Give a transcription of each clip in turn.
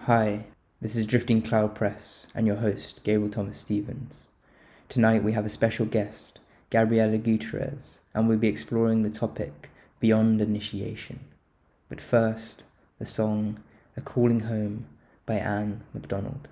Hi, this is Drifting Cloud Press and your host, Gabriel Thomas Stevens. Tonight we have a special guest, Gabriela Gutierrez, and we'll be exploring the topic Beyond Initiation. But first, the song A Calling Home by Anne MacDonald.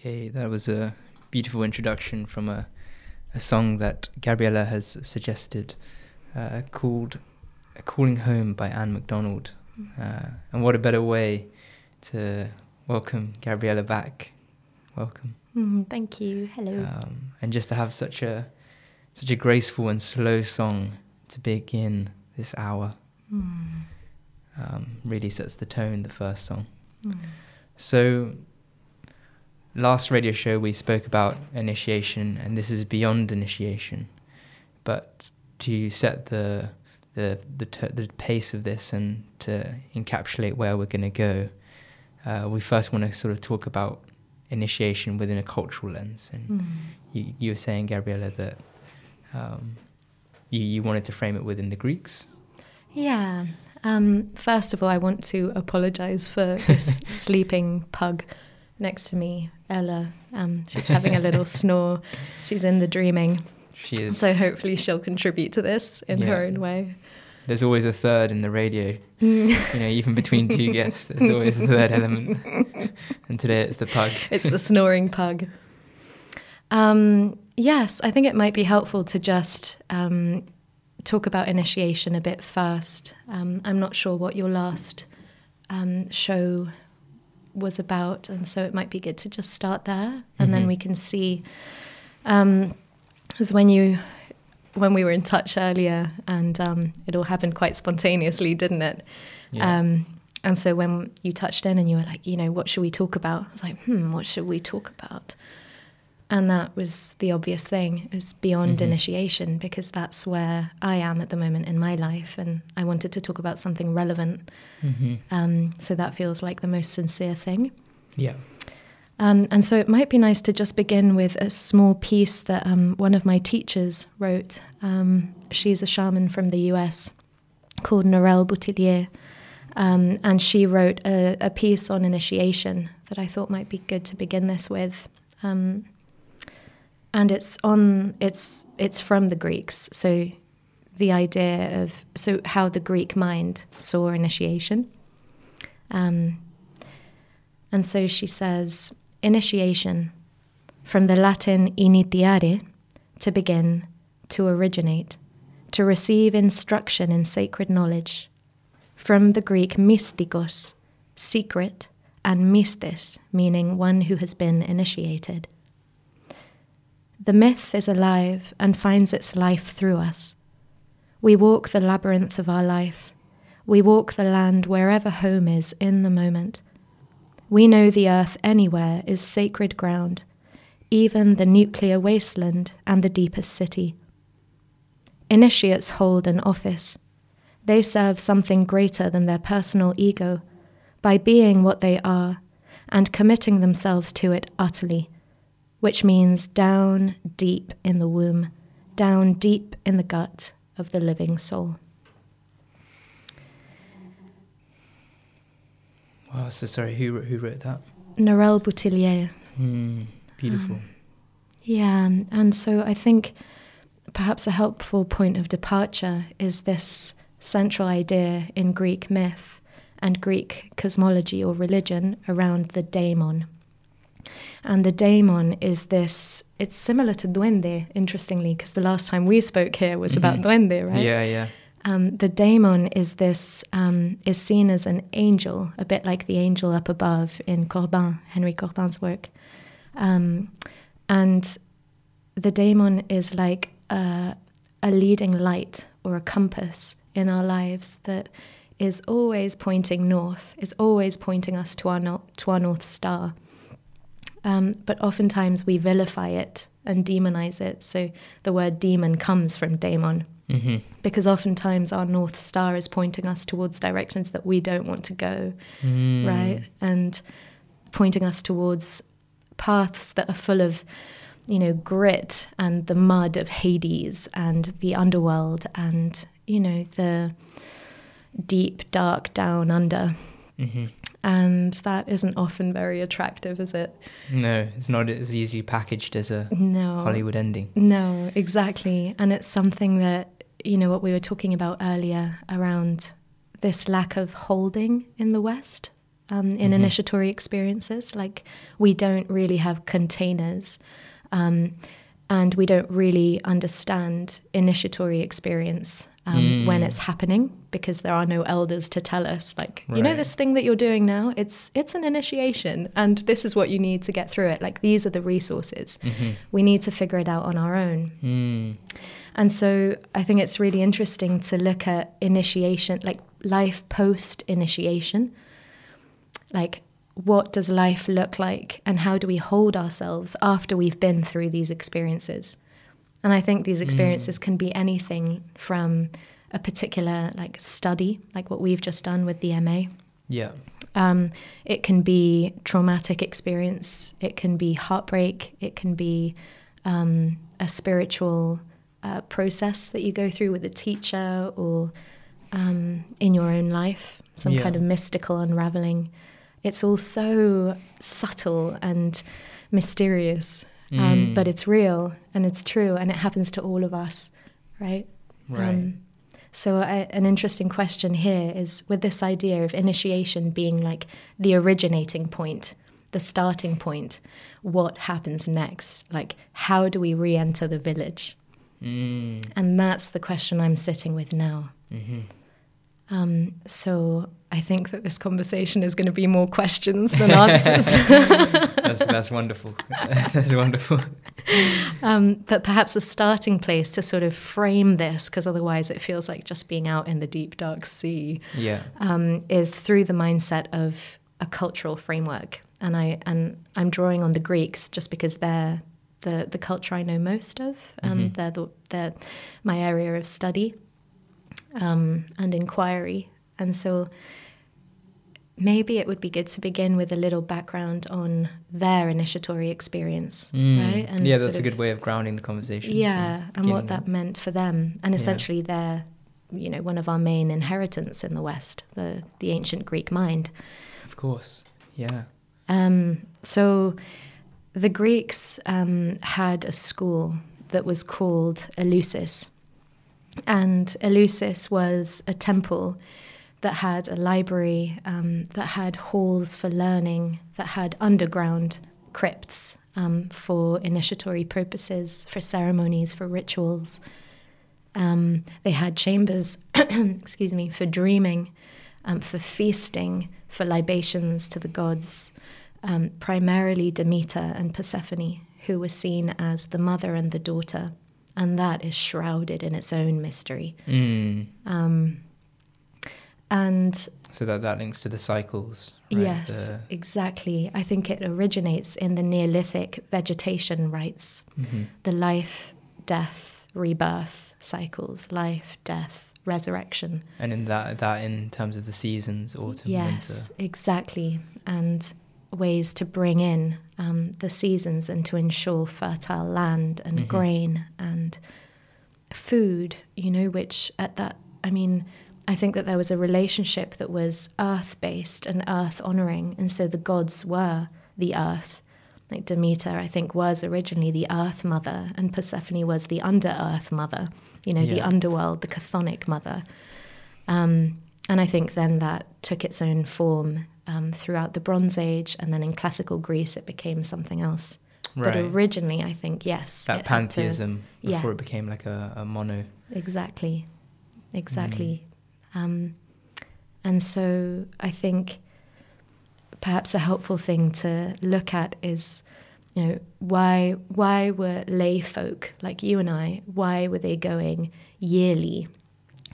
Okay, that was a beautiful introduction from a, a song that Gabriella has suggested uh, called Calling Home by Anne MacDonald. Uh, and what a better way to welcome Gabriella back. Welcome. Mm, thank you. Hello. Um, and just to have such a such a graceful and slow song to begin this hour Mm, um, really sets the tone, the first song. mm. So, last radio show we spoke about initiation, and this is beyond initiation. But to set the the the, t- the pace of this and to encapsulate where we're going to go, uh, we first want to sort of talk about initiation within a cultural lens. And Mm. you, you were saying, Gabriella, that um, you you wanted to frame it within the Greeks. Yeah. Um, first of all, I want to apologize for this sleeping pug next to me, Ella. Um, she's having a little snore. She's in the dreaming. She is. So hopefully she'll contribute to this in her own way. There's always a third in the radio. you know, even between two guests, there's always a third element. and today it's the pug. it's the snoring pug. Um, yes, I think it might be helpful to just um, talk about initiation a bit first. Um, I'm not sure what your last um, show was about, and so it might be good to just start there, and then Mhm. we can see. Because when you when we were in touch earlier, and um, it all happened quite spontaneously, didn't it? Yeah. Um, and so when you touched in and you were like, you know, what should we talk about? I was like, hmm, what should we talk about? And that was the obvious thing, is beyond Mhm. initiation, because that's where I am at the moment in my life. And I wanted to talk about something relevant. hmm Um, so that feels like the most sincere thing. Yeah. Um, and so it might be nice to just begin with a small piece that um, one of my teachers wrote. Um, she's a shaman from the US called Norelle Boutillier. Um, and she wrote a, a piece on initiation that I thought might be good to begin this with. Um, and it's on it's it's from the Greeks, so the idea of so how the Greek mind saw initiation. Um, and so she says, initiation, from the Latin initiare, to begin, to originate, to receive instruction in sacred knowledge. From the Greek mystikos, secret, and mystes, meaning one who has been initiated. The myth is alive and finds its life through us. We walk the labyrinth of our life. We walk the land wherever home is in the moment. We know the earth anywhere is sacred ground, even the nuclear wasteland and the deepest city. Initiates hold an office. They serve something greater than their personal ego by being what they are and committing themselves to it utterly, which means down deep in the womb, down deep in the gut of the living soul. Wow. So sorry. Who who wrote that? Norelle Boutillier. Mm, beautiful. Yeah, and so I think perhaps a helpful point of departure is this central idea in Greek myth and Greek cosmology or religion around the daemon. And the daemon is this, it's similar to duende, interestingly, because the last time we spoke here was about Mhm. duende, right? Yeah. Yeah. Um, the daemon is this um, is seen as an angel, a bit like the angel up above in Corbin, Henry Corbin's work, um, and the daemon is like a, a leading light or a compass in our lives that is always pointing north, is always pointing us to our no- to our north star. Um, but oftentimes we vilify it and demonize it. So the word demon comes from daemon hmm because oftentimes our north star is pointing us towards directions that we don't want to go, Mm. right? And pointing us towards paths that are full of, you know, grit and the mud of Hades and the underworld and, you know, the deep, dark down under. hmm And that isn't often very attractive, is it? No, it's not as easy packaged as a No. Hollywood ending. No, exactly. And it's something that, you know, what we were talking about earlier around this lack of holding in the West um, in initiatory experiences. Like we don't really have containers. Um, and we don't really understand initiatory experience um, when it's happening because there are no elders to tell us like you know this thing that you're doing now? It's it's an initiation and this is what you need to get through it. Like these are the resources. We need to figure it out on our own. Mm. and so I think it's really interesting to look at initiation, like life post initiation. Like, what does life look like, and how do we hold ourselves after we've been through these experiences? And I think these experiences can be anything from a particular like study, like what we've just done with the MA. Yeah. Um, it can be traumatic experience. It can be heartbreak. It can be um, a spiritual uh, process that you go through with a teacher or um, in your own life, some Yeah. kind of mystical unraveling. It's all so subtle and mysterious, um, Mm. but it's real and it's true, and it happens to all of us, right? Right. Um, so, I, an interesting question here is with this idea of initiation being like the originating point, the starting point, what happens next? Like, how do we re enter the village? mm. And that's the question I'm sitting with now. hmm Um, so, I think that this conversation is going to be more questions than answers. that's that's wonderful. that's wonderful. um, but perhaps a starting place to sort of frame this, because otherwise it feels like just being out in the deep, dark sea. Yeah. um, is through the mindset of a cultural framework, and I and I'm drawing on the Greeks just because they're the the culture I know most of. Um, Mhm. They're the they're my area of study um, and inquiry, and so maybe it would be good to begin with a little background on their initiatory experience, Mm. right? yeah, that's a of- good way of grounding the conversation. yeah, and what that meant for them, and essentially they're, you know, one of our main inheritance in the West, the the ancient Greek mind. Of course. Yeah. Um, so, the Greeks um, had a school that was called Eleusis, and Eleusis was a temple that had a library, um, that had halls for learning, that had underground crypts um, for initiatory purposes, for ceremonies, for rituals. Um, they had chambers, excuse me, for dreaming, um, for feasting, for libations to the gods, um, primarily Demeter and Persephone, who were seen as the mother and the daughter, and that is shrouded in its own mystery. Mm. Um, and So that that links to the cycles. Right? yes, The- exactly. I think it originates in the Neolithic vegetation rites, Mhm. the life, death, rebirth cycles, life, death, resurrection. And in that that in terms of the seasons, autumn, yes, winter. exactly. And ways to bring in um, the seasons and to ensure fertile land and Mhm. grain and food, you know, which at that, I mean, I think that there was a relationship that was earth based and earth honoring. And so the gods were the earth. Like Demeter, I think, was originally the earth mother, and Persephone was the under earth mother, you know, the underworld, the chthonic mother. Um, and I think then that took its own form um, throughout the Bronze Age, and then in classical Greece, it became something else. Right. But originally, I think, yes. that had to- pantheism yeah. before it became like a, a mono. Exactly. Exactly. Mm. Um, and so I think perhaps a helpful thing to look at is, you know, why why were lay folk like you and I, why were they going yearly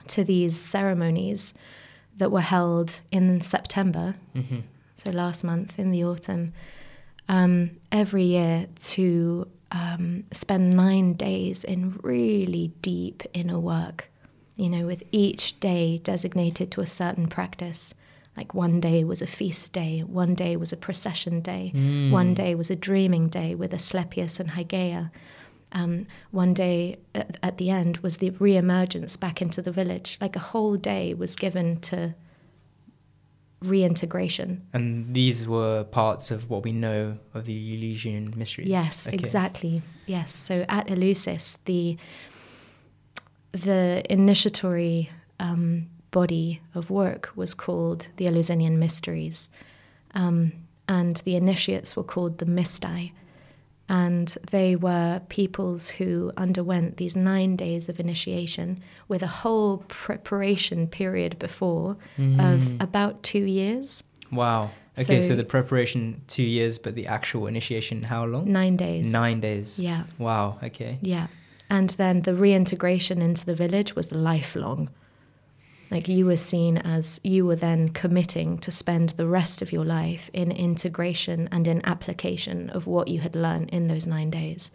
to these ceremonies that were held in September, hmm so last month in the autumn, um, every year to um, spend nine days in really deep inner work, you know, with each day designated to a certain practice. Like one day was a feast day, one day was a procession day, Mm. one day was a dreaming day with Asclepius and Hygeia. Um, one day at, at the end was the re-emergence back into the village. Like a whole day was given to reintegration. And these were parts of what we know of the Eleusinian mysteries. Yes, Okay. exactly. Yes. So at Eleusis, the the initiatory um, body of work was called the Eleusinian Mysteries, Um, and the initiates were called the Mystai. And they were peoples who underwent these nine days of initiation with a whole preparation period before of mm. about two years. Wow. Okay, so, So- the preparation two years, but the actual initiation how long? Nine days. Nine days. Yeah. Wow. Okay. Yeah. And then the reintegration into the village was lifelong. Like you were seen as you were then committing to spend the rest of your life in integration and in application of what you had learned in those nine days.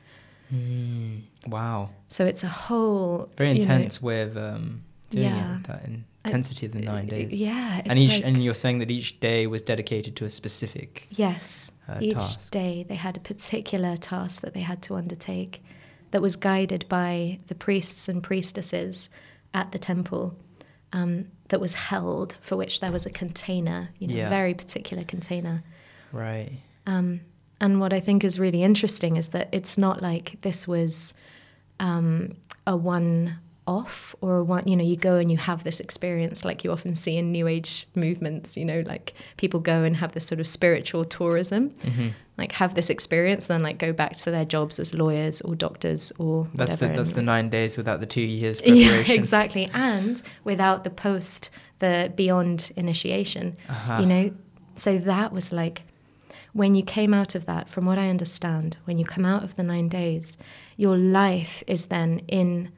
Mm, wow. So it's a whole Very you know, intense way of um, doing Yeah. it. That intensity of the nine days. Yeah. And each like- and you're saying that each day was dedicated to a specific Yes. uh, Each task. day they had a particular task that they had to undertake that was guided by the priests and priestesses at the temple um, that was held, for which there was a container, you know, Yeah. a very particular container. Right. Um, and what I think is really interesting is that it's not like this was um, a one off or one, you know, you go and you have this experience like you often see in New Age movements, you know, like people go and have this sort of spiritual tourism, hmm like have this experience, then like go back to their jobs as lawyers or doctors or That's the that's and- the nine days without the two years preparation. yeah, exactly. And without the post, the beyond initiation, Uh-huh. you know, so that was like when you came out of that, from what I understand, when you come out of the nine days, your life is then in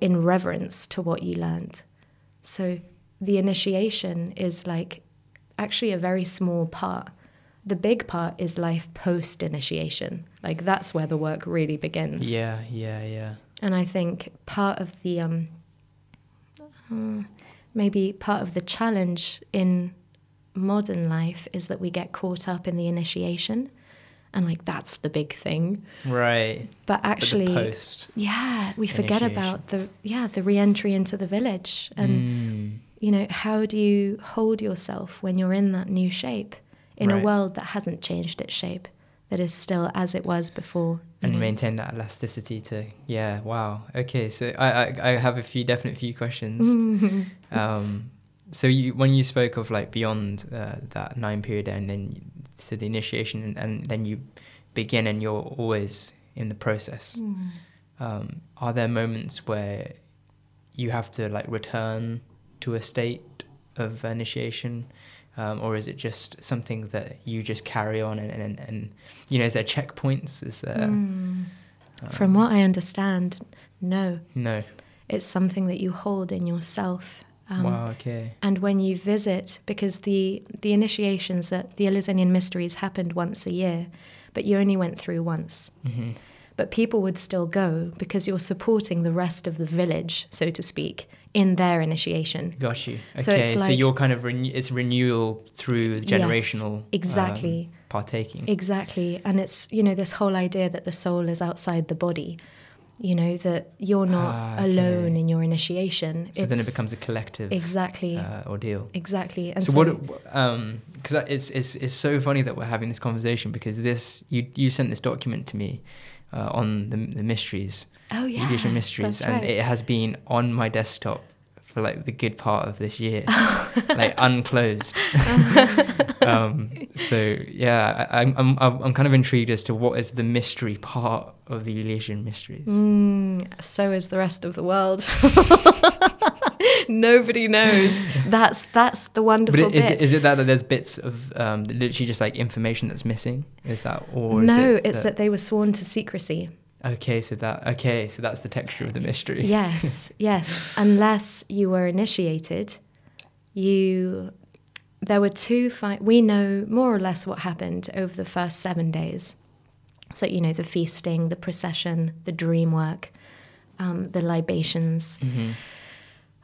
in reverence to what you learned. So the initiation is like actually a very small part. The big part is life post initiation. Like that's where the work really begins. Yeah, yeah, yeah. And I think part of the um, uh, maybe part of the challenge in modern life is that we get caught up in the initiation, and like that's the big thing. Right. But But actually, post. yeah, we forget initiation. about the yeah the re-entry into the village, and Mm. you know how do you hold yourself when you're in that new shape in a world that hasn't changed its shape, that is still as it was before. and know? maintain that elasticity to yeah wow okay so I, I i have a few definite few questions um so you when you spoke of like beyond uh, that nine period and then to the initiation and, and then you begin and you're always in the process Mm. um are there moments where you have to like return to a state of initiation um, or is it just something that you just carry on and, and, and you know is there checkpoints is there Mm. um, From what I understand, no. no It's something that you hold in yourself. Um, wow okay And when you visit, because the, the initiations at the Eleusinian Mysteries happened once a year, but you only went through once. hmm But people would still go because you're supporting the rest of the village, so to speak, in their initiation. got you okay So so, it's like- you're kind of renew- it's renewal through generational um, exactly. partaking Exactly. And it's, you know, this whole idea that the soul is outside the body, you know, that you're not Ah, okay. alone in your initiation. so then it becomes a collective Exactly. uh, ordeal exactly. And so, what um because it's it's it's so funny that we're having this conversation because this you you sent this document to me uh, on the the mysteries oh, the yeah. Mysteries and right. it has been on my desktop for like the good part of this year like unclosed um so yeah I, I'm, I'm i'm kind of intrigued as to what is the mystery part of the Elysian mysteries Mm, so is the rest of the world. Nobody knows. That's that's the but wonderful it, is, it, is it that, that there's bits of um literally just like information that's missing is that or is no, it it's that they were sworn to secrecy. Okay so that okay so that's the texture of the mystery Yes, yes. Unless you were initiated, you. There were two. Fi- we know more or less what happened over the first seven days. So you know the feasting, the procession, the dream work, um, the libations, hmm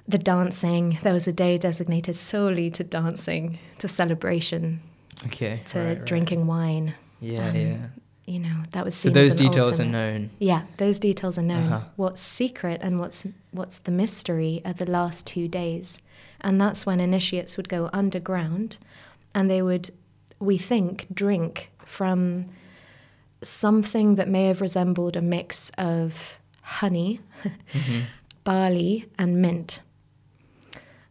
the dancing. There was a day designated solely to dancing, to celebration, okay to right, right. drinking wine. yeah um, yeah You know that was so those details are known Yeah, those details are known. Uh-huh. What's secret and what's what's the mystery are the last two days, and that's when initiates would go underground, and they would, we think, drink from something that may have resembled a mix of honey, hmm barley, and mint.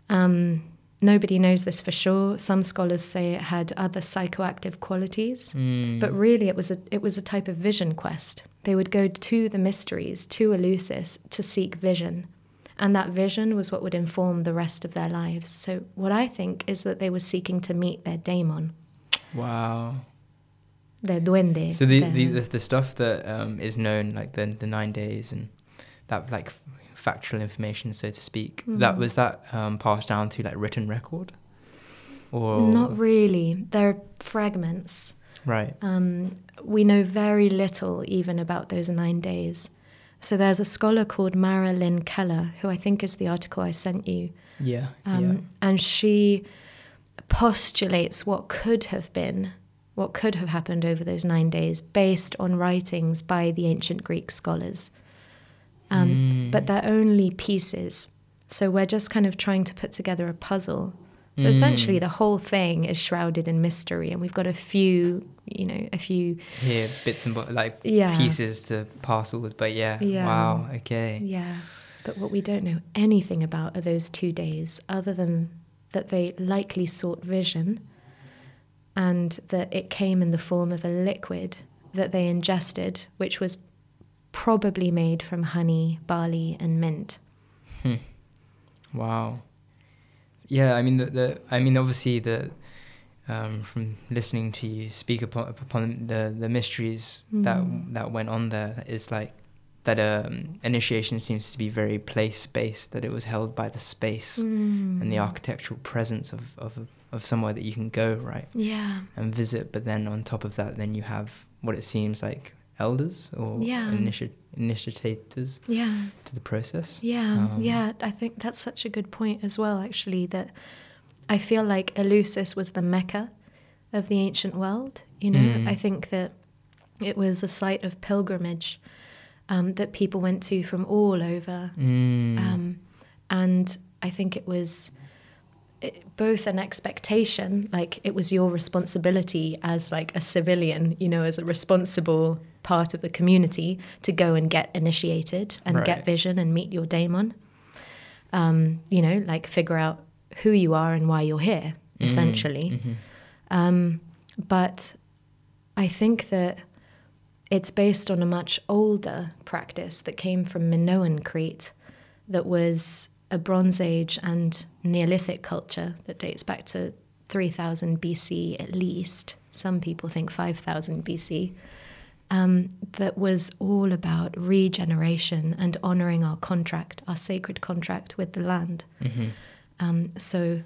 Um, nobody knows this for sure. Some scholars say it had other psychoactive qualities, Mm. but really it was a it was a type of vision quest. They would go to the mysteries, to Eleusis, to seek vision. And that vision was what would inform the rest of their lives. So what I think is that they were seeking to meet their daemon, wow. their duende. So the, their- the, the the stuff that um, is known, like the the nine days and that like factual information, so to speak, that Mm. was that um, passed down to like written record, or Not really. They're fragments. right? Um, we know very little even about those nine days. So there's a scholar called Mara Lynn Keller, who I think is the article I sent you, Yeah, um, and she postulates what could have been, what could have happened over those nine days, based on writings by the ancient Greek scholars. Um, Mm. But they're only pieces. So we're just kind of trying to put together a puzzle. So essentially, Mm. the whole thing is shrouded in mystery, and we've got a few, you know, a few, yeah. Here, bits and like Yeah. pieces to parcel with, but yeah, Yeah. wow, okay, yeah. But what we don't know anything about are those two days, other than that they likely sought vision, and that it came in the form of a liquid that they ingested, which was probably made from honey, barley, and mint. Hmm. wow, yeah. I mean, the, the I mean, obviously the. Um, from listening to you speak upon, upon the, the mysteries that Mm. that went on there is like that um, initiation seems to be very place based that it was held by the space and Mm. the architectural presence of, of of somewhere that you can go right Yeah. and visit but then on top of that then you have what it seems like elders or Yeah. initi- initiators Yeah. to the process Yeah, Um, yeah, I think that's such a good point as well, actually, that I feel like Eleusis was the Mecca of the ancient world. You know, Mm. I think that it was a site of pilgrimage um, that people went to from all over. Mm. Um, and I think it was it, both an expectation, like it was your responsibility as like a civilian, you know, as a responsible part of the community to go and get initiated and Right. get vision and meet your daemon. Um, you know, like figure out who you are and why you're here, Mm. essentially. Mhm. Um, but I think that it's based on a much older practice that came from Minoan Crete, that was a Bronze Age and Neolithic culture that dates back to 3000 BC at least. Some people think 5000 BC. Um, that was all about regeneration and honoring our contract, our sacred contract with the land. Mhm. Um, so,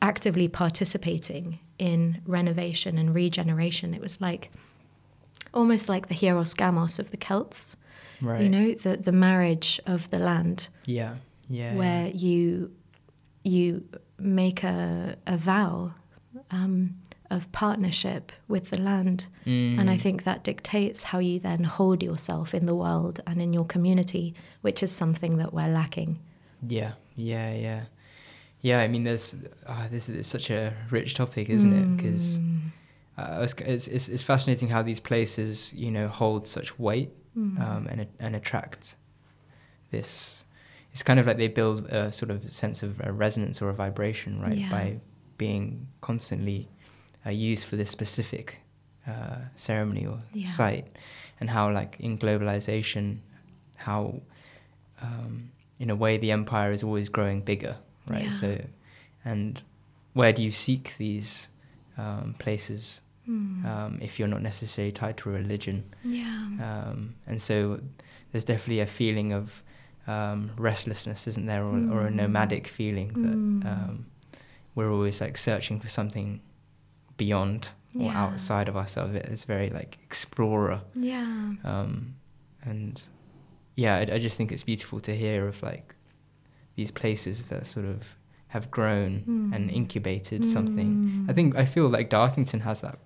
actively participating in renovation and regeneration, it was like almost like the hieros gamos of the Celts. right You know, the the marriage of the land, yeah yeah where you you make a a vow um, of partnership with the land, yeah. and I Mm. think that dictates how you then hold yourself in the world and in your community, which is something that we're lacking. Yeah, yeah, yeah, yeah. I mean, there's uh, this is such a rich topic, isn't it? Because Mm. uh, it's, it's it's it's fascinating how these places, you know, hold such weight Mm. um, and and attract this. It's kind of like they build a sort of sense of a resonance or a vibration, right? Yeah. By being constantly uh, used for this specific uh, ceremony or Yeah. site, and how like in globalization, how um, in a way the empire is always growing bigger, right? Yeah. So, and where do you seek these um, places Mm. um, if you're not necessarily tied to a religion? yeah. Um, and so there's definitely a feeling of um, restlessness, isn't there, or, or a Mm. nomadic feeling that Mm. um, we're always like searching for something beyond or outside of ourselves. It's very like explorer, Yeah. um, and yeah, I, I just think it's beautiful to hear of like these places that sort of have grown and Mm. incubated something. I Mm. think I feel like Dartington has that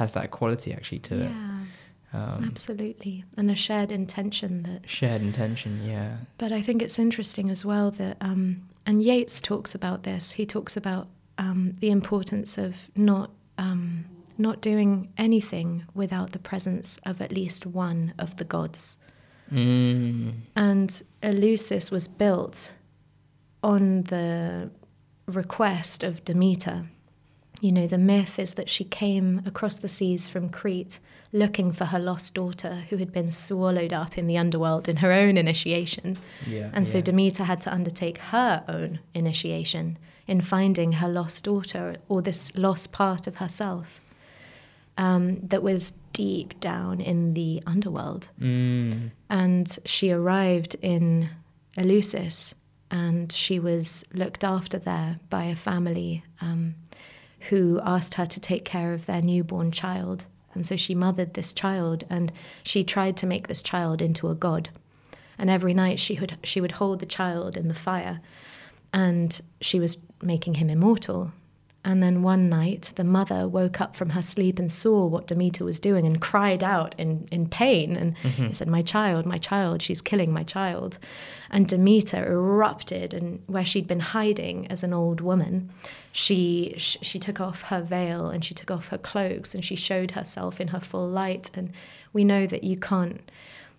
has that quality actually to it. yeah, Um, absolutely. And a shared intention that shared intention, yeah. But I think it's interesting as well that, um, and Yeats talks about this. He talks about um, the importance of not um, not doing anything without the presence of at least one of the gods. Mm. And Eleusis was built on the request of Demeter. You know, the myth is that she came across the seas from Crete looking for her lost daughter who had been swallowed up in the underworld in her own initiation. Yeah. And so yeah. Demeter had to undertake her own initiation in finding her lost daughter or this lost part of herself um, that was deep down in the underworld. Mm. And she arrived in Eleusis and she was looked after there by a family um, who asked her to take care of their newborn child. And so she mothered this child and she tried to make this child into a god. And every night she would, she would hold the child in the fire and she was making him immortal. And then one night, the mother woke up from her sleep and saw what Demeter was doing and cried out in, in pain and mm-hmm. said, My child, my child, she's killing my child. And Demeter erupted, and where she'd been hiding as an old woman, she, she took off her veil and she took off her cloaks and she showed herself in her full light. And we know that you can't,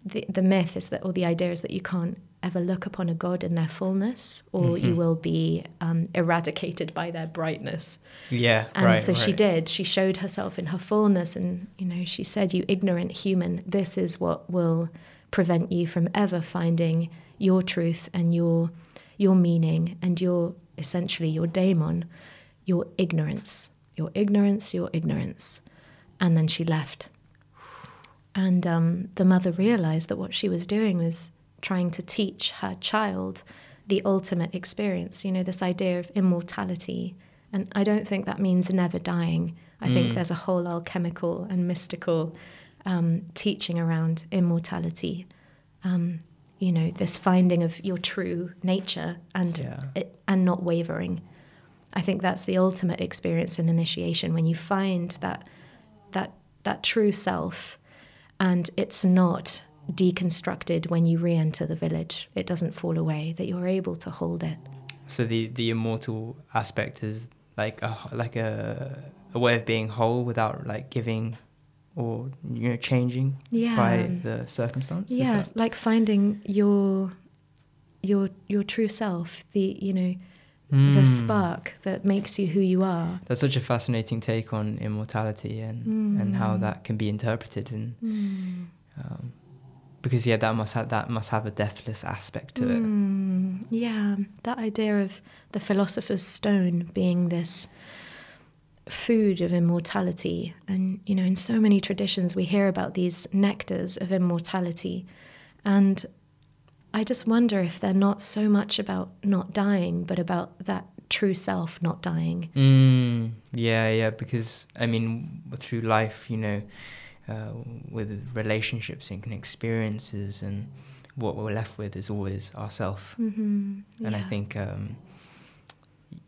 the, the myth is that, or the idea is that you can't ever look upon a god in their fullness, or you will be um, eradicated by their brightness. Yeah. And right. so she did. She showed herself in her fullness, and you know, she said, "You ignorant human, this is what will prevent you from ever finding your truth and your your meaning and your essentially your daemon, your ignorance, your ignorance, your ignorance." And then she left. And um, the mother realized that what she was doing was trying to teach her child the ultimate experience, you know, this idea of immortality. And I don't think that means never dying. I think there's a whole alchemical and mystical um, teaching around immortality. Um, you know, this finding of your true nature and Yeah. it, and not wavering. I think that's the ultimate experience in initiation when you find that that that true self and it's not deconstructed when you re-enter the village it doesn't fall away that you're able to hold it So the the immortal aspect is like a like a a way of being whole without like giving or you know changing yeah by the circumstance. Yeah that- like finding your your your true self the you know the Mm. spark that makes you who you are That's such a fascinating take on immortality and and how Mm. that can be interpreted and Mm. um, because yeah that must have that must have a deathless aspect to it. Mm, yeah, that idea of the philosopher's stone being this food of immortality. And, you know, in so many traditions, we hear about these nectars of immortality. And I just wonder if they're not so much about not dying, but about that true self not dying. Mm, yeah, yeah, because I mean, through life, you know, uh, with relationships and experiences, and what we're left with is always ourself. Mm-hmm. And I think, um,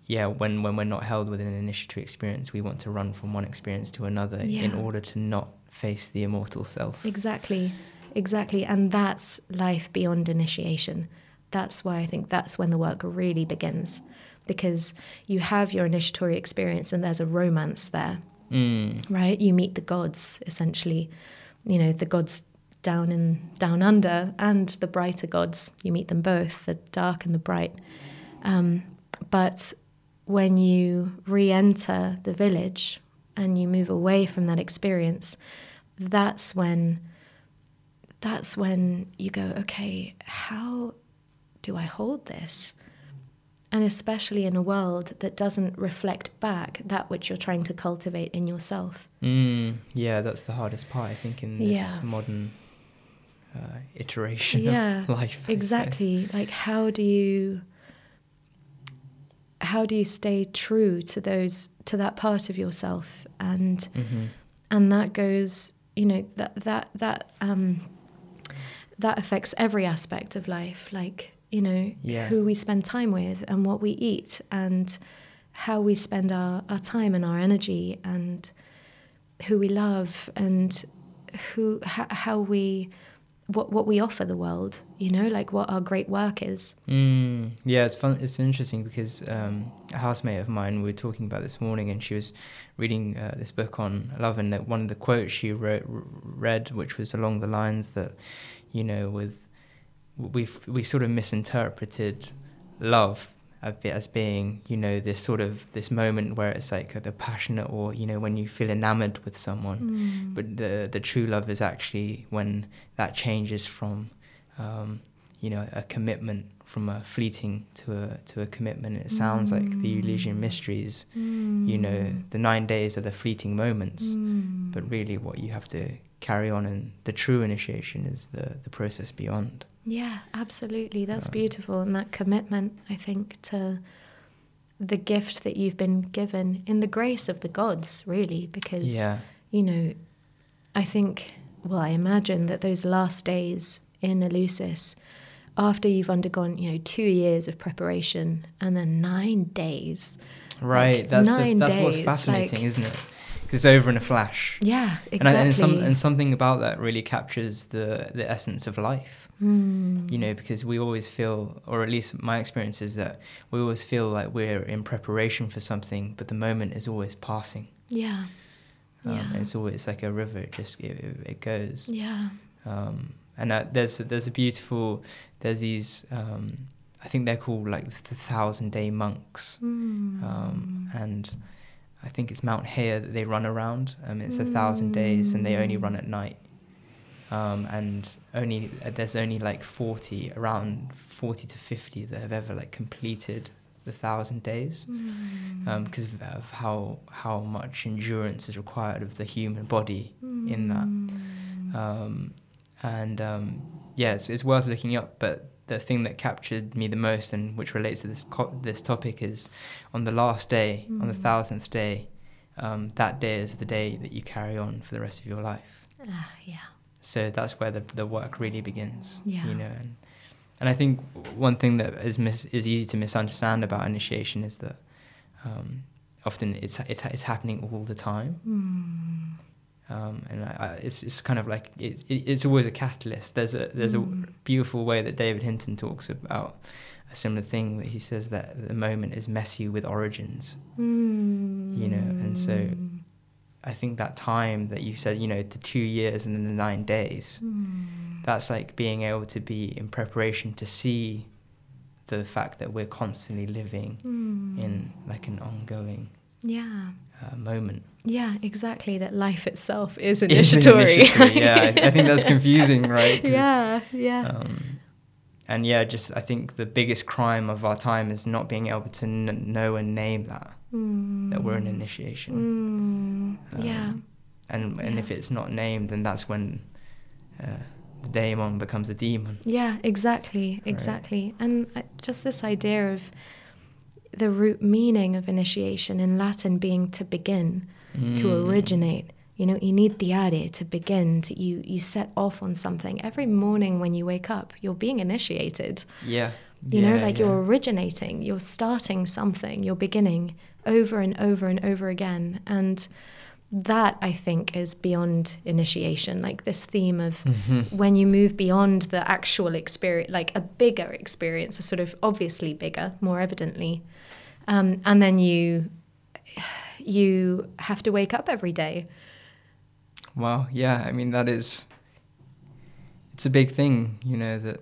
yeah, when when we're not held within an initiatory experience, we want to run from one experience to another in order to not face the immortal self. Exactly, exactly. And that's life beyond initiation. That's why I think that's when the work really begins. Because you have your initiatory experience and there's a romance there, Mm, right? You meet the gods, essentially. You know, the gods down in down under and the brighter gods. You meet them both, the dark and the bright. Um, but when you re-enter the village and you move away from that experience, that's when that's when you go, okay, how do I hold this? And especially in a world that doesn't reflect back that which you're trying to cultivate in yourself. mm, yeah, that's the hardest part, I think, in this Yeah. modern uh, iteration Yeah, of life. Exactly. Like how do you how do you stay true to those to that part of yourself and Mhm. and that goes you know that that that um that affects every aspect of life like you know Yeah. who we spend time with and what we eat and how we spend our, our time and our energy and who we love and who how, how we what what we offer the world you know like what our great work is Mm, yeah, it's fun. It's interesting because um, a housemate of mine, we were talking about this morning, and she was reading uh, this book on love, and that one of the quotes she wrote, read, which was along the lines that, you know, with we've we sort of misinterpreted love of it as being, you know, this sort of this moment where it's like the passionate or you know when you feel enamored with someone, Mm. but the the true love is actually when that changes from, um, you know, a commitment from a fleeting to a to a commitment. It sounds like the Eleusinian mysteries. You know, the nine days are the fleeting moments, Mm. but really what you have to carry on and the true initiation is the the process beyond. Yeah, absolutely. That's Um, beautiful. And that commitment, I think, to the gift that you've been given in the grace of the gods, really, because, Yeah. you know, I think, well, I imagine that those last days in Eleusis, after you've undergone, you know, two years of preparation and then nine days. Right. Like, that's the, that's what's fascinating, like- isn't it? 'Cause it's over in a flash. Yeah, exactly. And, I, and, some, and something about that really captures the, the essence of life, Mm. you know, because we always feel, or at least my experience is that we always feel like we're in preparation for something, but the moment is always passing. Yeah. Um, Yeah. It's always like a river, it just it, it goes. Yeah. Um, and that, there's there's a beautiful there's these um, I think they're called like the thousand day monks, Mm. um, and I think it's Mount Hiei that they run around. Um, it's a thousand days, and they only run at night. Um, and only uh, there's only like forty around forty to fifty that have ever like completed the thousand days Mm. because of, of how how much endurance is required of the human body in that. Mm. Um, and um, yeah, it's, it's worth looking up. But the thing that captured me the most, and which relates to this co- this topic, is on the last day, on the Mm. thousandth day. Um, that day is the day that you carry on for the rest of your life. Ah, yeah. So that's where the the work really begins. Yeah. You know, and and I think one thing that is mis- is easy to misunderstand about initiation is that um, often it's it's it's happening all the time. Mm. Um, and I, I, it's it's kind of like it's it's always a catalyst. There's a there's Mm. a beautiful way that David Hinton talks about a similar thing that he says that the moment is messy with origins. Mm. You know, and so- I think that time that you said, you know, the two years and then the nine days, Mm. that's like being able to be in preparation to see the fact that we're constantly living Mm. in like an ongoing Yeah. uh, moment. Yeah, exactly. That life itself is Is initiatory. initiatory, yeah, I, I think that's confusing, right? yeah, yeah. Um, and yeah, just I think the biggest crime of our time is not being able to n- know and name that that we're in initiation. Mm. yeah. Um, And and if it's not named, then that's when uh, the daemon becomes a demon. Yeah, exactly, exactly. And uh, just this idea of the root meaning of initiation in Latin being to begin, to Mm. originate. You know, initiare, to begin, to you you set off on something. Every morning when you wake up, you're being initiated. Yeah. You know, like yeah. you're originating, you're starting something, you're beginning over and over and over again. And that I think is beyond initiation, like this theme of Mm-hmm. when you move beyond the actual experience, like a bigger experience, a sort of obviously bigger, more evidently, um, and then you you have to wake up every day. Well, yeah, I mean that is it's a big thing, you know, that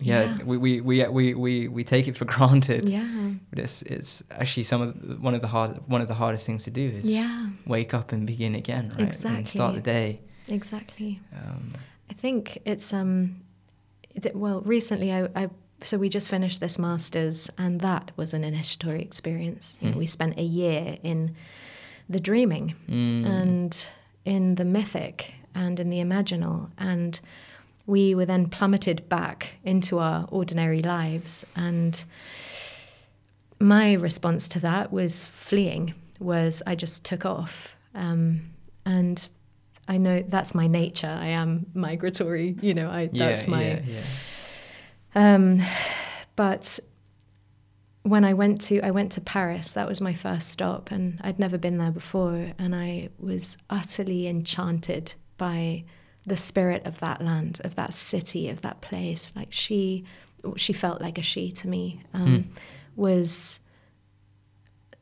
yeah, Yeah. We, we, we we we we take it for granted. Yeah, But it's it's actually some of the, one of the hard one of the hardest things to do is yeah, wake up and begin again, right? And start the day. exactly. Um, I think it's um, that, well, recently I, I so we just finished this masters, and that was an initiatory experience. You know, Mm. we spent a year in the dreaming mm, and in the mythic and in the imaginal, and we were then plummeted back into our ordinary lives. And my response to that was fleeing. Was I just took off, um, and I know that's my nature. I am migratory. You know, I yeah, that's my. yeah, yeah. Um, but when I went to I went to Paris, that was my first stop, and I'd never been there before, and I was utterly enchanted by the spirit of that land, of that city, of that place. Like she, she felt like a she to me. Um, Was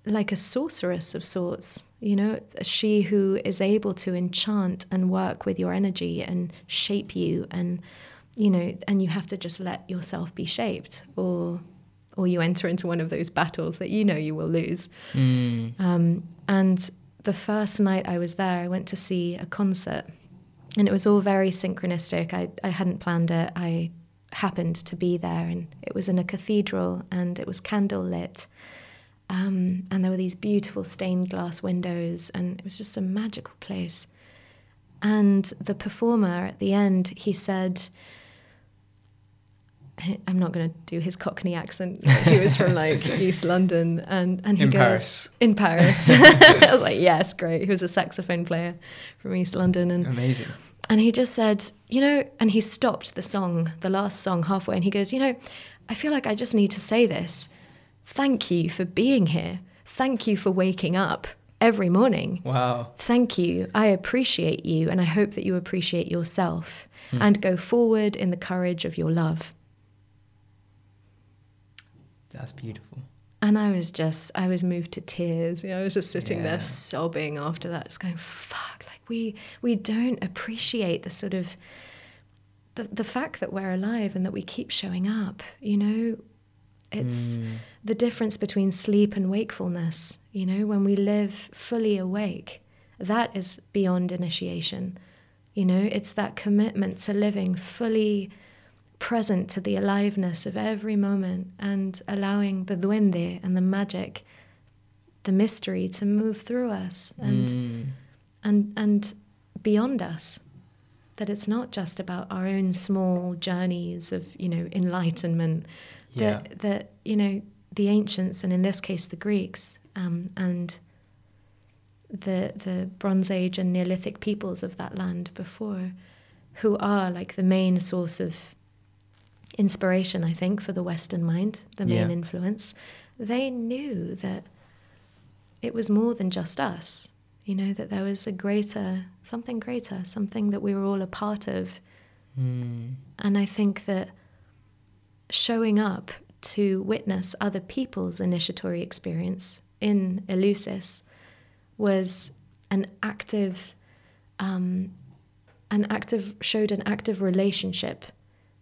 like a sorceress of sorts, you know, a she who is able to enchant and work with your energy and shape you and you know, and you have to just let yourself be shaped or or you enter into one of those battles that you know you will lose. Mm. Um, and the first night I was there, I went to see a concert, and it was all very synchronistic. I, I hadn't planned it. I happened to be there, and it was in a cathedral, and it was candle lit. Um, and there were these beautiful stained glass windows, and it was just a magical place. And the performer at the end, he said, I'm not going to do his Cockney accent. He was from like East London, and and he In goes Paris. in Paris. I was like, yes, great. He was a saxophone player from East London, and Amazing. and he just said, you know, and he stopped the song, the last song halfway, and he goes, you know, I feel like I just need to say this. Thank you for being here. Thank you for waking up every morning. Wow. Thank you. I appreciate you, and I hope that you appreciate yourself hmm. and go forward in the courage of your love. That's beautiful. And I was just, I was moved to tears. You know, I was just sitting Yeah. there sobbing after that, just going, "Fuck!" Like we we don't appreciate the sort of the the fact that we're alive and that we keep showing up. You know, it's Mm. the difference between sleep and wakefulness. You know, when we live fully awake, that is beyond initiation. You know, it's that commitment to living fully present to the aliveness of every moment and allowing the duende and the magic, the mystery to move through us and Mm. and and beyond us. That it's not just about our own small journeys of, you know, enlightenment. Yeah. That that, you know, the ancients and in this case the Greeks, um, and the the Bronze Age and Neolithic peoples of that land before, who are like the main source of inspiration, I think, for the Western mind, the main Yeah. influence, they knew that it was more than just us. You know, that there was a greater, something greater, something that we were all a part of. Mm. And I think that showing up to witness other people's initiatory experience in Eleusis was an active, um, an active showed an active relationship,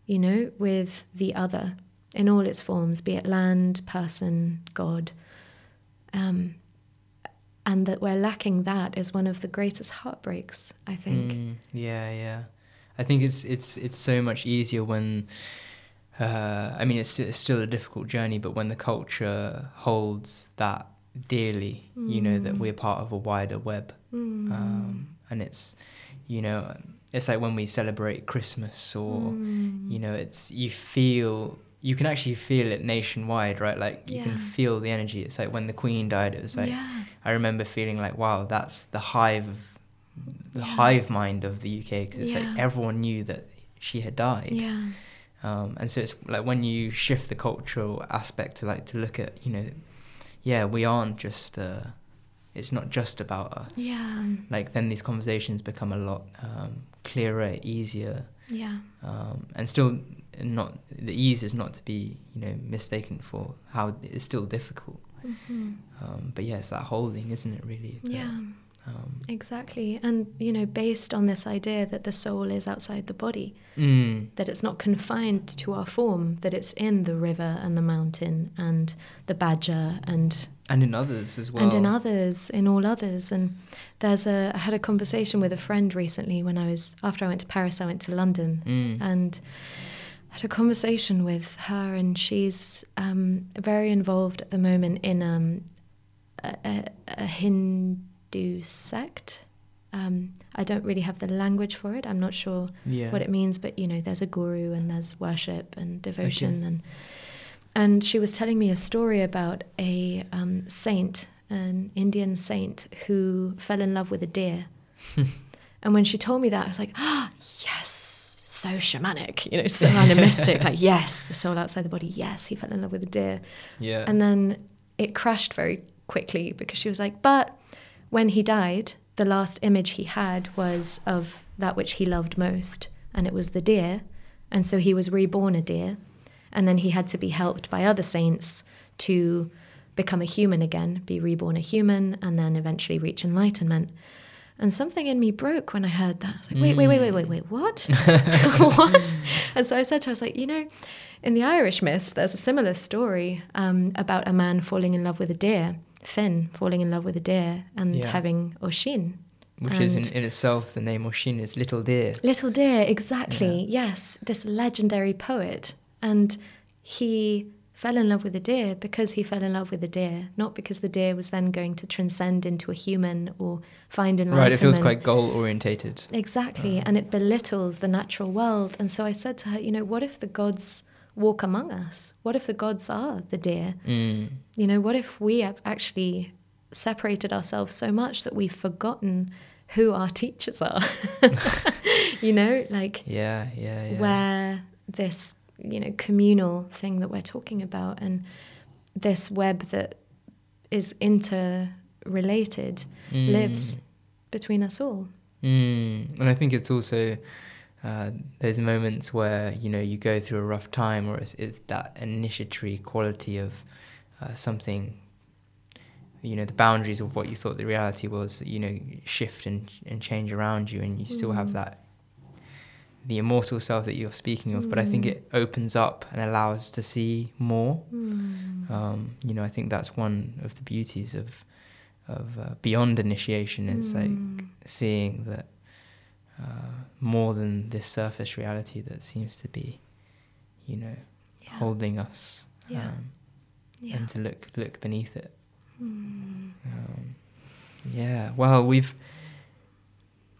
you know, with the other in all its forms, be it land, person, God. Um, and that we're lacking that is one of the greatest heartbreaks, I think. Mm, yeah, yeah. I think it's it's it's so much easier when. Uh, I mean, it's, it's still a difficult journey, but when the culture holds that dearly, you know that Mm. we're part of a wider web, Mm. um, and it's, you know, it's like when we celebrate Christmas or, Mm. you know, it's you feel you can actually feel it nationwide, right? Like you Yeah. can feel the energy. It's like when the Queen died, it was like yeah. I remember feeling like, wow, that's the hive, the Yeah. hive mind of the UK because it's like everyone knew that she had died. Yeah. Um, and so it's like when you shift the cultural aspect to like to look at, you know, yeah, we aren't just, uh, it's not just about us. Yeah. Like then these conversations become a lot um, clearer, easier, Yeah. um, and still not the ease is not to be you know mistaken for how it's still difficult. hmm Um, but yeah, it's that holding, isn't it? Really. that, Yeah. Um, Exactly. And, you know, based on this idea that the soul is outside the body, mm, that it's not confined to our form, that it's in the river and the mountain and the badger and and in others as well. and in others, in all others. And there's a I had a conversation with a friend recently when I was after I went to Paris, I went to London Mm. and had a conversation with her, and she's um, very involved at the moment in um, a, a, a Hindu sect. Um, I don't really have the language for it. I'm not sure yeah. what it means, but you know, there's a guru and there's worship and devotion, and and she was telling me a story about a um, saint, an Indian saint, who fell in love with a deer. and when she told me that, I was like, ah, yes, so shamanic, you know, so animistic. like, yes, the soul outside the body. Yes, he fell in love with a deer. yeah. And then it crashed very quickly because she was like, but when he died, the last image he had was of that which he loved most, and it was the deer. And so he was reborn a deer. And then he had to be helped by other saints to become a human again, be reborn a human, and then eventually reach enlightenment. And something in me broke when I heard that. I was like, wait, wait, wait, wait, wait, wait, what? what? And so I said to her, I was like, you know, in the Irish myths, there's a similar story um, about a man falling in love with a deer, Finn falling in love with a deer and Yeah. having Oisín. Which is in, And- in itself the name Oisín is little deer. Little Deer, exactly. Yes, this legendary poet. And he fell in love with a deer because he fell in love with a deer, not because the deer was then going to transcend into a human or find enlightenment. Right, it feels quite goal orientated. Exactly, uh. and it belittles the natural world. And so I said to her, you know, what if the gods walk among us? What if the gods are the deer? Mm. You know, what if we have actually separated ourselves so much that we've forgotten who our teachers are? you know, like Yeah, yeah, yeah. where this, you know, communal thing that we're talking about and this web that is interrelated Mm. lives between us all. Mm. And I think it's also uh, there's moments where you know you go through a rough time, or it's, it's that initiatory quality of uh, something. You know the boundaries of what you thought the reality was. You know shift and and change around you, and you still have Mm. that the immortal self that you're speaking of. But I think Mm. it opens up and allows us to see more. Mm. Um, you know, I think that's one of the beauties of of uh, beyond initiation is like Mm. seeing that uh, more than this surface reality that seems to be, you know, Yeah. holding us, Yeah. um, Yeah. and to look look beneath it. Mm. Um, yeah. Well, we've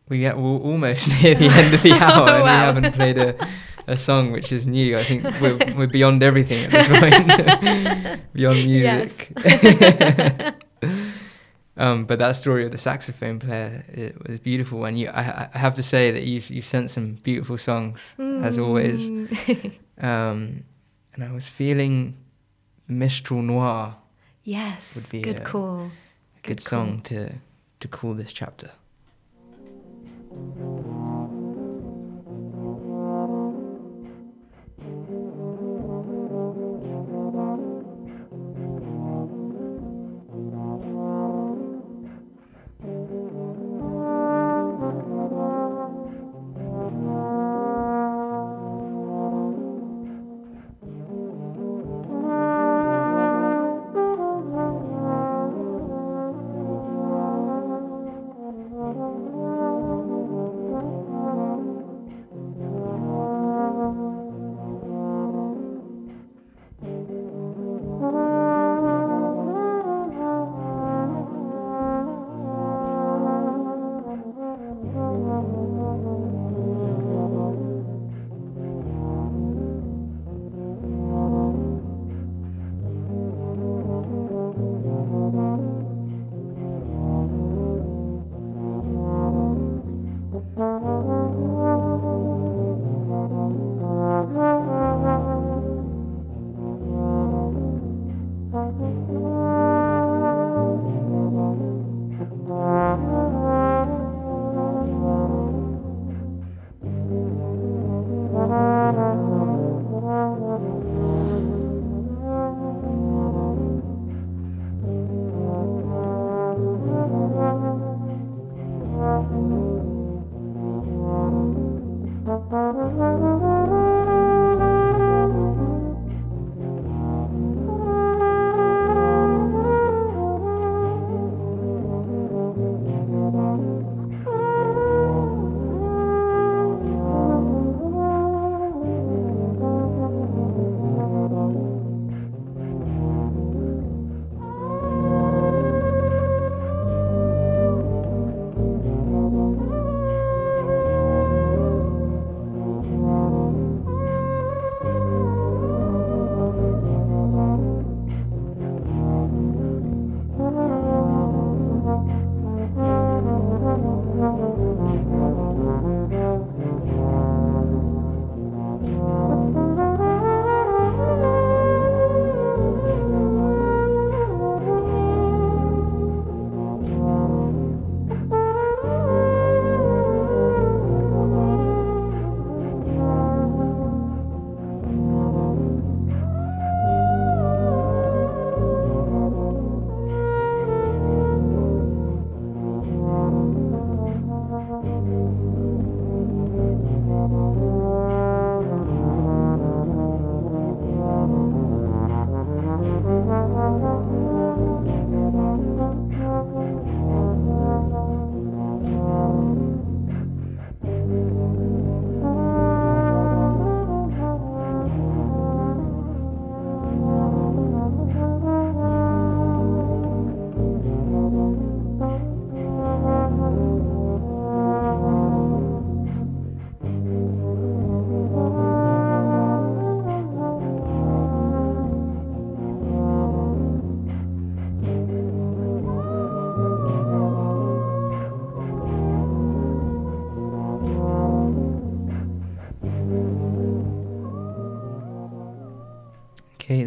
we get we're almost near the end of the hour, and we haven't played a. A song which is new. I think we're we're beyond everything at this point. beyond music. Um, but that story of the saxophone player it was beautiful, and you, I, I have to say that you've you've sent some beautiful songs as always. Mm. Um, and I was feeling Mistral Noir, yes. Would be good a- call. a good, Good song to to call this chapter.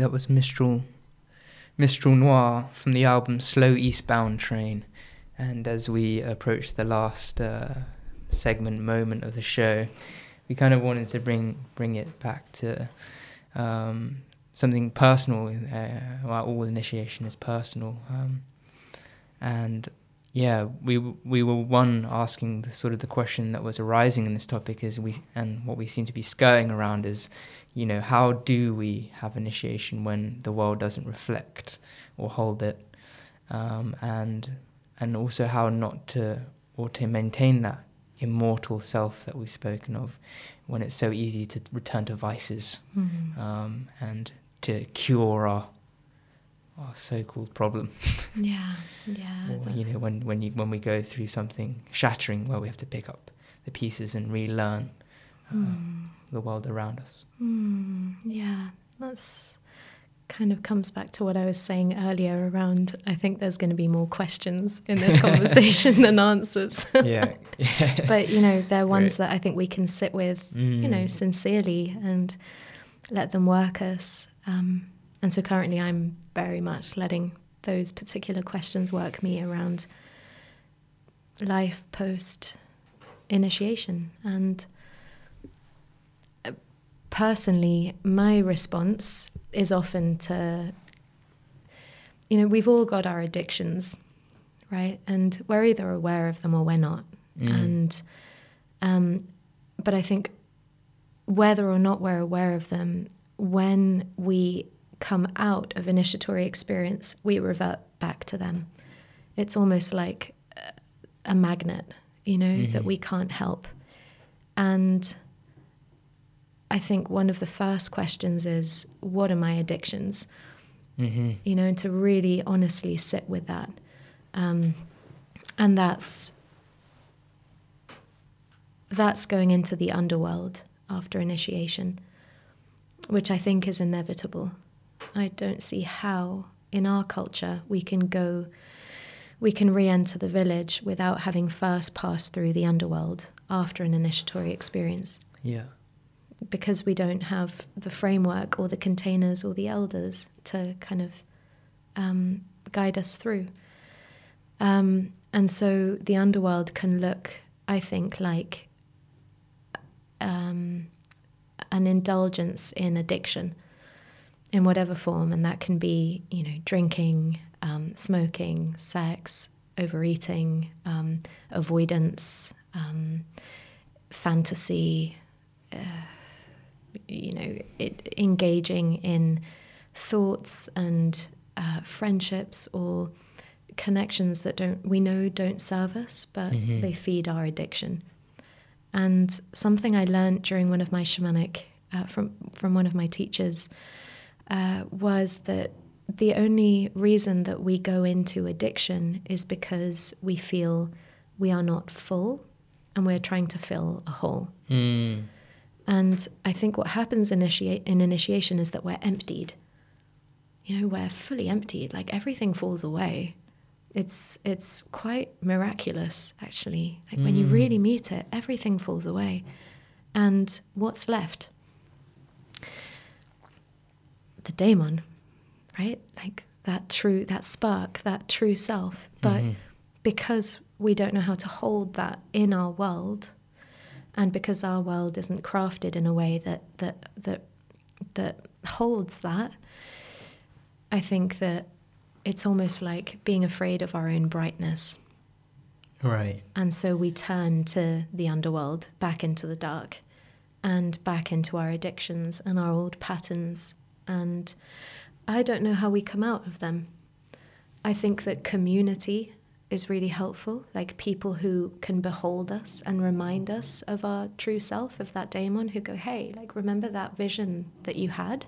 That was Mistral, Mistral Noir from the album Slow Eastbound Train. And as we approach the last uh, segment moment of the show, we kind of wanted to bring bring it back to um, something personal. Uh, well, all initiation is personal, um, and yeah, we we were one asking the sort of the question that was arising in this topic is we and what we seem to be skirting around is, you know, how do we have initiation when the world doesn't reflect or hold it, um, and and also how not to or to maintain that immortal self that we've spoken of, when it's so easy to return to vices Mm. um, and to cure our our so-called problem. Yeah, yeah. Or, you know, when when you when we go through something shattering, where we have to pick up the pieces and relearn uh, Mm. The world around us. Mm, yeah, that's kind of comes back to what I was saying earlier around I think there's going to be more questions in this conversation than answers. yeah. but you know, they're ones that I think we can sit with, you know, Mm. sincerely and let them work us. Um, and so currently I'm very much letting those particular questions work me around life post initiation. And personally, my response is often to, you know, we've all got our addictions, right? And we're either aware of them or we're not. Mm. And, um, but I think whether or not we're aware of them, when we come out of initiatory experience, we revert back to them. It's almost like a magnet, you know, that Mhm. we can't help. And I think one of the first questions is, what are my addictions? hmm You know, and to really honestly sit with that. Um, and that's that's going into the underworld after initiation, which I think is inevitable. I don't see how in our culture we can go we can re-enter the village without having first passed through the underworld after an initiatory experience Yeah. Because we don't have the framework or the containers or the elders to kind of um, guide us through. Um, and so the underworld can look, I think, like um, an indulgence in addiction in whatever form, and that can be, you know, drinking, um, smoking, sex, overeating, um, avoidance, um, fantasy, uh, you know, it, engaging in thoughts and uh, friendships or connections that don't we know don't serve us, but Mhm. they feed our addiction. And something I learned during one of my shamanic uh, from from one of my teachers uh, was that the only reason that we go into addiction is because we feel we are not full and we're trying to fill a hole. Mm. And I think what happens initiate, in initiation is that we're emptied. You know, we're fully emptied, like everything falls away. It's it's quite miraculous actually. Like when you Mm. really meet it, everything falls away. And what's left? The daemon, right? Like that true that spark, that true self. But Mhm. because we don't know how to hold that in our world, and because our world isn't crafted in a way that that that that holds that, I think that it's almost like being afraid of our own brightness. Right. And so we turn to the underworld, back into the dark, and back into our addictions and our old patterns. And I don't know how we come out of them. I think that community is really helpful, like people who can behold us and remind us of our true self, of that daemon, who go, hey, like, remember that vision that you had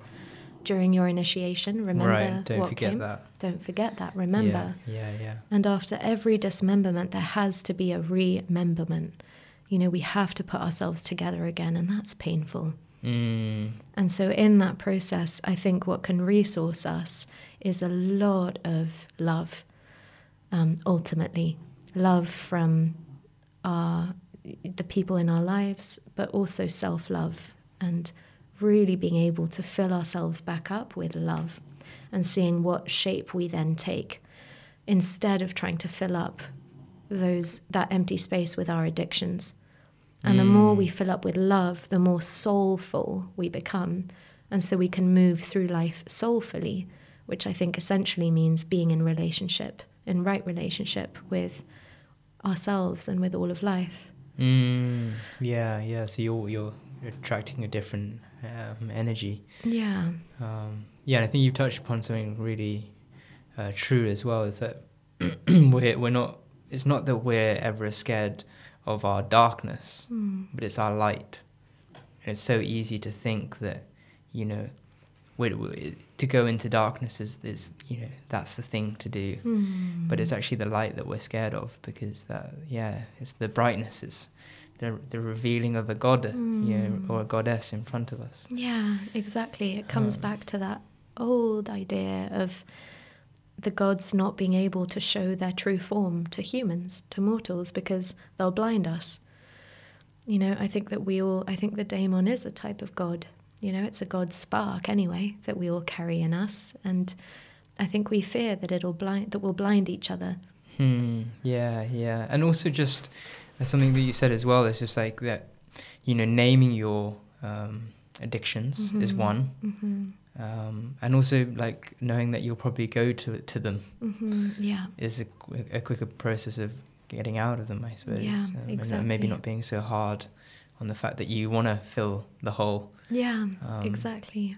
during your initiation? Remember right. Don't forget came? that. Don't forget that. Remember. Yeah. Yeah. yeah. And after every dismemberment, there has to be a rememberment. You know, we have to put ourselves together again, and that's painful. Mm. And so, in that process, I think what can resource us is a lot of love, um, ultimately. Love from our, the people in our lives, but also self love and really being able to fill ourselves back up with love and seeing what shape we then take instead of trying to fill up those that empty space with our addictions. And the more we fill up with love, the more soulful we become. And so we can move through life soulfully, which I think essentially means being in relationship, in right relationship with ourselves and with all of life. Mm, yeah, yeah. So you're you're attracting a different um, energy. Yeah. Um, yeah, and I think you've touched upon something really uh, true as well. Is that we're we're not. It's not that we're ever scared of our darkness, Mm. but it's our light. And it's so easy to think that, you know, to go into darkness is, is, you know, that's the thing to do. Mm. But it's actually the light that we're scared of because that, yeah, it's the brightness, it's the, the revealing of a god, you know, Mm. or a goddess in front of us. Yeah, exactly. It comes Um, back to that old idea of the gods not being able to show their true form to humans, to mortals, because they'll blind us. You know, I think that we all, I think the daemon is a type of god. You know, it's a god spark anyway that we all carry in us. And I think we fear that it'll blind, that we'll blind each other. Hmm. Yeah, yeah, and also just something that you said as well. It's just like that, you know, naming your um, addictions is Mhm. one, hmm um, and also like knowing that you'll probably go to to them hmm Yeah. is a, a quicker process of getting out of them, I suppose. Yeah, Um, and maybe not being so hard on the fact that you want to fill the hole Yeah, Um, exactly.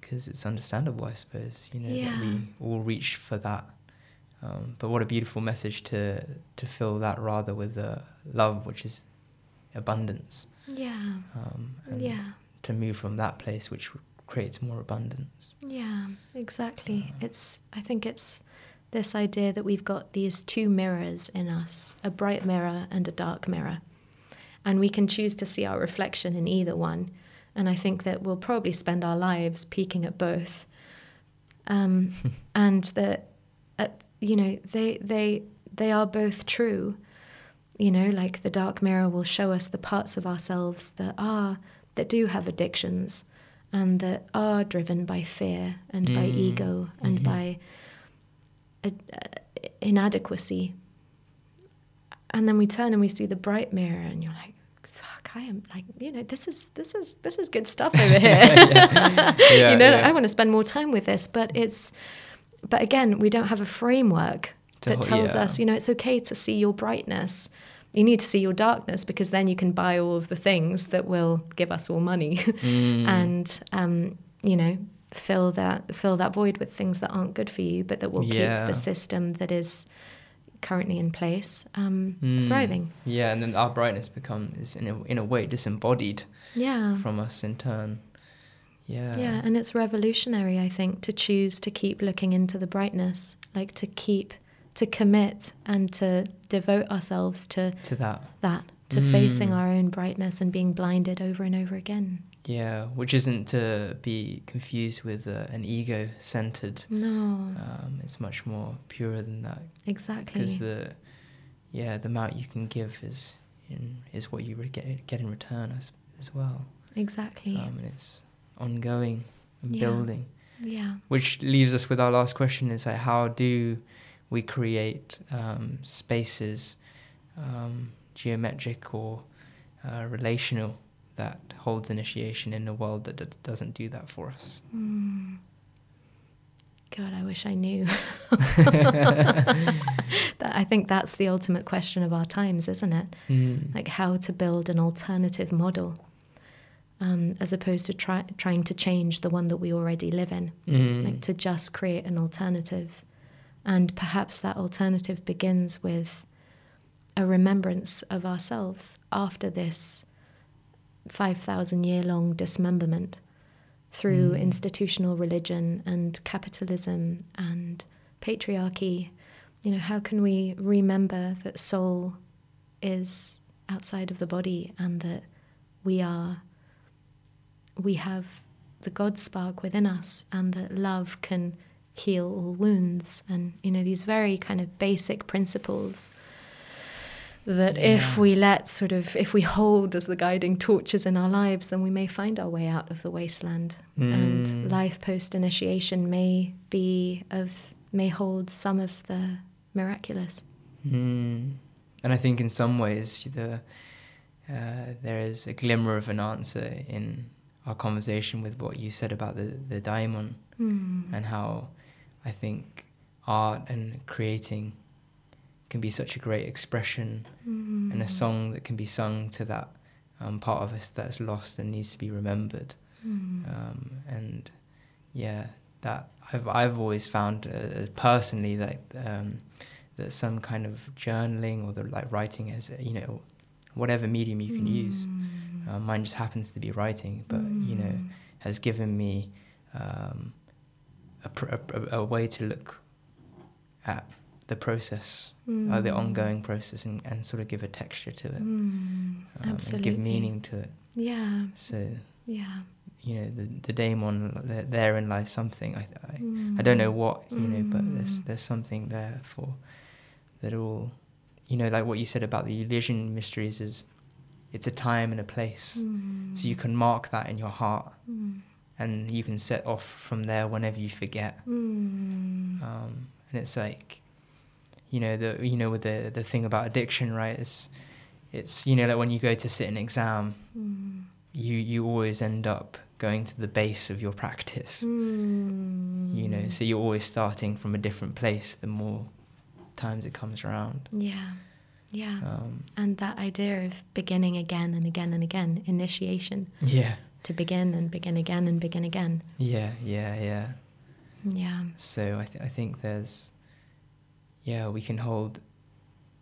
because it's understandable, I suppose. You know that we all reach for that. Um, but what a beautiful message to to fill that rather with uh, love, which is abundance, Yeah. um, and Yeah. to move from that place, which creates more abundance. Yeah, exactly. Uh, It's I think it's this idea that we've got these two mirrors in us, a bright mirror and a dark mirror. And we can choose to see our reflection in either one. And I think that we'll probably spend our lives peeking at both. Um, and that at, you know, they they they are both true. You know, like the dark mirror will show us the parts of ourselves that are that do have addictions and that are driven by fear and by Mm, ego and mhm. by uh, uh, inadequacy. And then we turn and we see the bright mirror, and you're like, "Fuck! I am like, you know, this is this is this is good stuff over here. Yeah, you know, yeah. I want to spend more time with this, but it's, but again, we don't have a framework that tells yeah. us, you know, it's okay to see your brightness. You need to see your darkness because then you can buy all of the things that will give us all money Mm. and um, you know fill that fill that void with things that aren't good for you, but that will Yeah. keep the system that is currently in place um, Mm. thriving. Yeah, and then our brightness becomes in a in a way disembodied Yeah. from us in turn. Yeah. Yeah, and it's revolutionary, I think, to choose to keep looking into the brightness, like to keep, to commit and to devote ourselves to To that. that, to facing Mm. our own brightness and being blinded over and over again. Yeah, which isn't to be confused with uh, an ego-centered. No, Um, it's much more pure than that exactly. because the yeah the amount you can give is in, is what you re- get get in return as as well. exactly. Um, and it's ongoing and Yeah. building. yeah. Which leaves us with our last question: is like how do we create um, spaces, um, geometric or uh, relational, that holds initiation in a world that d- doesn't do that for us? Mm. God, I wish I knew. that, I think that's the ultimate question of our times, isn't it? Mm. Like how to build an alternative model, um, as opposed to try, trying to change the one that we already live in. Mm. Like to just create an alternative, and perhaps that alternative begins with a remembrance of ourselves after this five thousand year long dismemberment through Mm. institutional religion and capitalism and patriarchy. You know, how can we remember that soul is outside of the body and that we are, we have the God spark within us and that love can heal all wounds and, you know, these very kind of basic principles that if we let sort of if we hold as the guiding torches in our lives then we may find our way out of the wasteland Mm. and life post initiation may be of may hold some of the miraculous Mm. And I think in some ways the uh, there is a glimmer of an answer in our conversation with what you said about the the daimon Mm. and how I think art and creating can be such a great expression Mm. and a song that can be sung to that um, part of us that's lost and needs to be remembered. Mm. Um, and yeah, that I've I've always found uh, personally that um, that some kind of journaling or the like writing as you know whatever medium you can use. Mm. Uh, mine just happens to be writing, but you know has given me um, a, pr- a, a way to look at the process, uh, the Mm. ongoing process, and, and sort of give a texture to it, Mm. um, and give meaning to it. yeah So yeah you know, the the daemon th- therein lies something. I I, I don't know what you know, but there's Mm. there's something there for that all, you know, like what you said about the Eleusinian mysteries is, it's a time and a place, Mm. so you can mark that in your heart, Mm. and you can set off from there whenever you forget. Mm. Um, and it's like, you know, the you know with the the thing about addiction, right? It's it's you know like when you go to sit an exam, Mm. you you always end up going to the base of your practice. Mm. You know, so you're always starting from a different place. The more times it comes around. Yeah, yeah. Um, and that idea of beginning again and again and again, initiation, yeah, to begin and begin again and begin again. yeah, yeah, yeah. Yeah. So I, th- I think there's, yeah, we can hold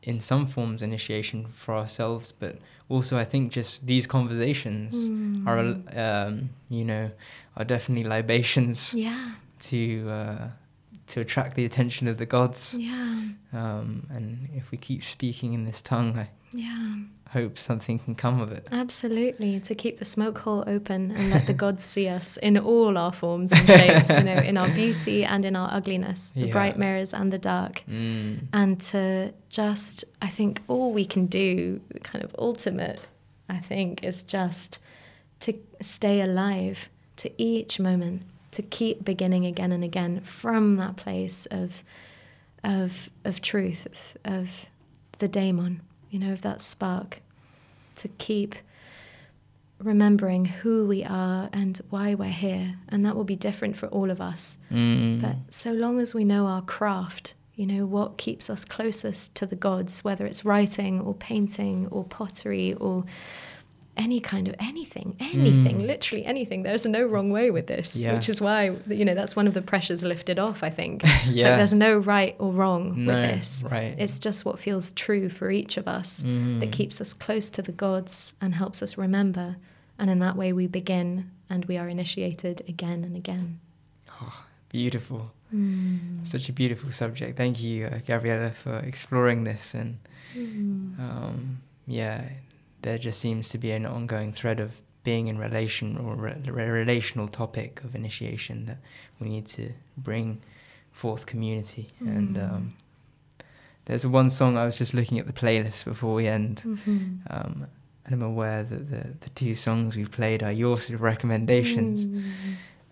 in some forms initiation for ourselves, but also I think just these conversations are, um, you know, are definitely libations Yeah, to uh, to attract the attention of the gods. yeah, Um, and if we keep speaking in this tongue, I yeah. Hope something can come of it. Absolutely. To keep the smoke hole open and let the gods see us in all our forms and shapes, you know, in our beauty and in our ugliness, the Yeah. bright mirrors and the dark. Mm. and to just i think all we can do kind of ultimate i think is just to stay alive to each moment to keep beginning again and again from that place of of of truth of, of the daemon you know of that spark to keep remembering who we are and why we're here and that will be different for all of us Mm. but so long as we know our craft, you know, what keeps us closest to the gods, whether it's writing or painting or pottery or any kind of anything, anything, Mm. literally anything. There's no wrong way with this, Yeah. which is why, you know, that's one of the pressures lifted off, I think. It's like there's no right or wrong No, with this. right. It's just what feels true for each of us Mm. that keeps us close to the gods and helps us remember. And in that way, we begin and we are initiated again and again. Beautiful. Mm. Such a beautiful subject. Thank you, uh, Gabriella, for exploring this. And Mm. um, yeah, there just seems to be an ongoing thread of being in relation or re- re- relational topic of initiation that we need to bring forth community. And Mm. um, there's one song I was just looking at the playlist before we end. Mhm. Um, and I'm aware that the, the two songs we've played are your sort of recommendations. Mm.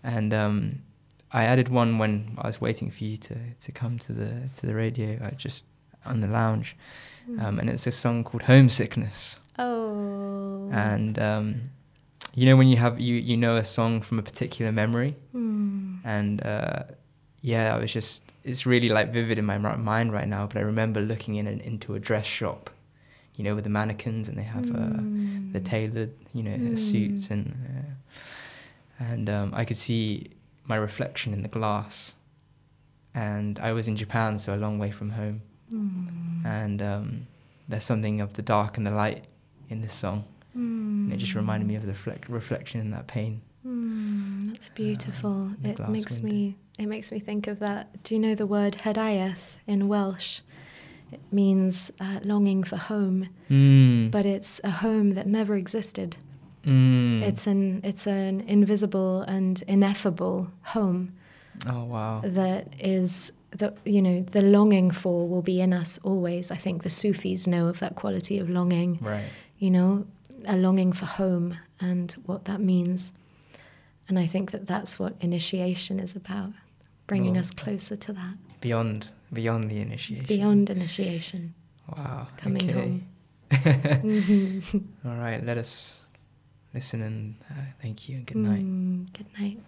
and um, I added one when I was waiting for you to, to come to the to the radio, uh, just on the lounge, um, and it's a song called "Homesickness." Oh. And um, you know when you have you you know a song from a particular memory, Mm. and uh, yeah, I was just it's really like vivid in my mind right now. But I remember looking in an, into a dress shop, you know, with the mannequins, and they have uh, the Mm. tailored, you know, Mm. suits, and uh, and um, I could see my reflection in the glass. And I was in Japan, so a long way from home. Mm. And um, there's something of the dark and the light in this song, and it just reminded me of the reflect- reflection in that pain. Mm, that's beautiful. the it makes window. me it makes me think of that. Do you know the word hiraeth in Welsh? It means uh, longing for home, Mm. but it's a home that never existed. Mm. It's an it's an invisible and ineffable home Oh wow. that is the you know the longing for will be in us always. I think the Sufis know of that quality of longing. Right you know, a longing for home and what that means. And I think that that's what initiation is about, bringing us closer to that. Beyond beyond the initiation. Beyond initiation. Wow. Coming okay. home. mm-hmm. All right, let us listen and uh, thank you and good night. Mm, good night.